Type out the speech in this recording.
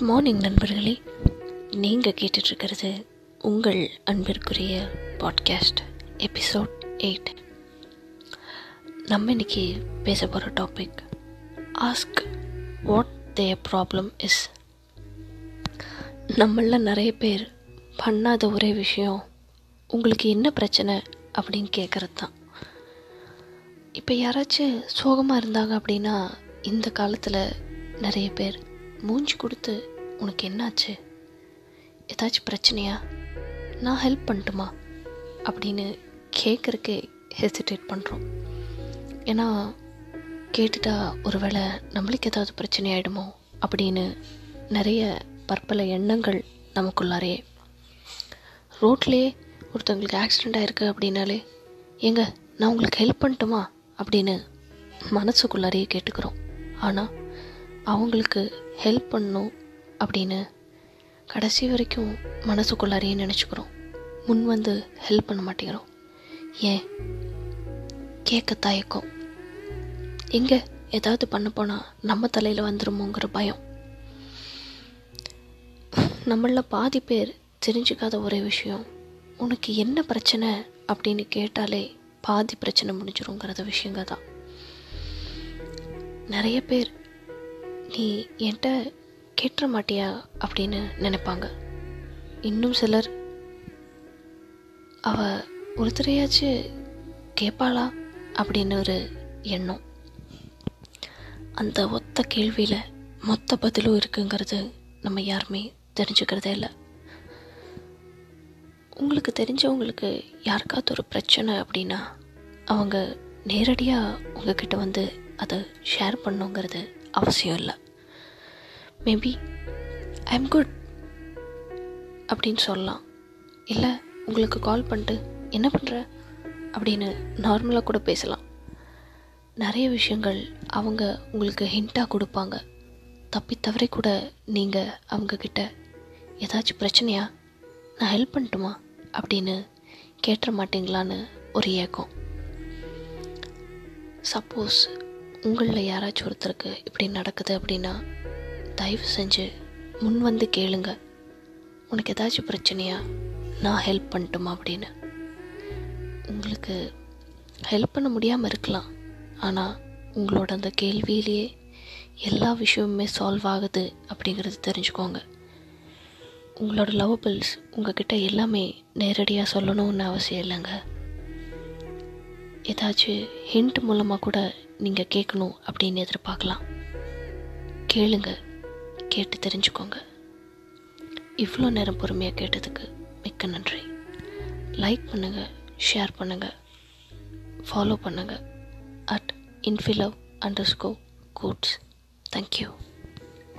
Good morning நண்பர்களே. நீங்கள் கேட்டுட்ருக்கிறது உங்கள் அன்பிற்குரிய பாட்காஸ்ட் எபிசோட் எயிட் நம்ம இன்னைக்கு பேச போகிற topic ask what their problem is நம்மள நிறைய பேர் பண்ணாத ஒரே விஷயம் உங்களுக்கு என்ன பிரச்சனை அப்படின்னு கேட்குறது தான் இப்போ யாராச்சும் சோகமாக இருந்தாங்க அப்படின்னா இந்த காலத்தில் நிறைய பேர் மூஞ்சி கொடுத்து உனக்கு என்னாச்சு? ஏதாச்சும் பிரச்சனையா? நான் ஹெல்ப் பண்ணட்டுமா? அப்படின்னு கேட்குறக்கே ஹெசிடேட் பண்ணுறோம் ஏன்னா கேட்டுட்டா ஒருவேளை நம்மளுக்கு ஏதாவது பிரச்சனை ஆகிடுமோ அப்படின்னு நிறைய பற்பல எண்ணங்கள் நமக்குள்ளாரே. ரோட்லேயே ஒருத்தவங்களுக்கு ஆக்சிடெண்ட் ஆயிருக்கு அப்படின்னாலே ஏங்க நான் உங்களுக்கு ஹெல்ப் பண்ணட்டுமா? அப்படின்னு மனசுக்குள்ளாரையே கேட்டுக்கிறோம். ஆனால் அவங்களுக்கு ஹெல்ப் பண்ணும் அப்படின்னு கடைசி வரைக்கும் மனசுக்குள்ளாரையே நினச்சிக்கிறோம். முன் வந்து ஹெல்ப் பண்ண மாட்டேங்கிறோம். ஏன்? கேட்க தயக்கம். எங்கே ஏதாவது பண்ண போனால் நம்ம தலையில் வந்துருமோங்கிற பயம். நம்மள பாதி பேர் தெரிஞ்சுக்காத ஒரே விஷயம் உனக்கு என்ன பிரச்சனை அப்படின்னு கேட்டாலே பாதி பிரச்சனை முடிஞ்சிருங்கிறத விஷயங்க தான் நிறைய பேர் நீ என்கிட்ட கேட்டுற மாட்டியா அப்படின்னு நினைப்பாங்க. இன்னும் சிலர் அவ ஒருத்தரையாச்சு கேட்பாளா அப்படின்னு ஒரு எண்ணம். அந்த ஒத்த கேள்வியில் மொத்த பதிலும் இருக்குங்கிறது நம்ம யாருமே தெரிஞ்சுக்கிறதே இல்லை. உங்களுக்கு தெரிஞ்சவங்களுக்கு யாருக்காவது ஒரு பிரச்சனை அப்படின்னா அவங்க நேரடியாக உங்ககிட்ட வந்து அதை ஷேர் பண்ணுங்கிறது அவசியம் இல்லை. மேபி ஐ எம் குட் அப்படின்னு சொல்லலாம். இல்லை உங்களுக்கு கால் பண்ணிட்டு என்ன பண்ணுற அப்படின்னு நார்மலாக கூட பேசலாம். நிறைய விஷயங்கள் அவங்க உங்களுக்கு ஹிண்ட்டாக கொடுப்பாங்க. தப்பி தவறி கூட நீங்கள் அவங்கக்கிட்ட ஏதாச்சும் பிரச்சனையா? நான் ஹெல்ப் பண்ணட்டுமா? அப்படின்னு கேட்டுற மாட்டீங்களான்னு ஒரு ஏக்கம். சப்போஸ் உங்களில் யாராச்சும் ஒருத்தருக்கு இப்படி நடக்குது அப்படின்னா தயவு செஞ்சு முன் வந்து கேளுங்க. உனக்கு ஏதாச்சும் பிரச்சனையா? நான் ஹெல்ப் பண்ணட்டுமா அப்படின்னு. உங்களுக்கு ஹெல்ப் பண்ண முடியாமல் இருக்கலாம். ஆனால் உங்களோட அந்த கேள்வியிலேயே எல்லா விஷயமுமே சால்வ் ஆகுது அப்படிங்கிறது தெரிஞ்சுக்கோங்க. உங்களோட லவபிள்ஸ் உங்ககிட்ட எல்லாமே நேரடியாக சொல்லணும்னு அவசியம் இல்லைங்க. ஏதாச்சும் ஹிண்ட் மூலமாக கூட நீங்கள் கேட்கணும் அப்படின்னு எதிர்பார்க்கலாம். கேளுங்க. கேட்டு தெரிஞ்சுக்கோங்க. இவ்வளோ நேரம் பொறுமையாக கேட்டதுக்கு மிக்க நன்றி. லைக் பண்ணுங்கள் ஷேர் பண்ணுங்கள் ஃபாலோ பண்ணுங்கள் அட் இன்ஃபிலவ் அண்டர் ஸ்கோ கோட்ஸ் தேங்க்யூ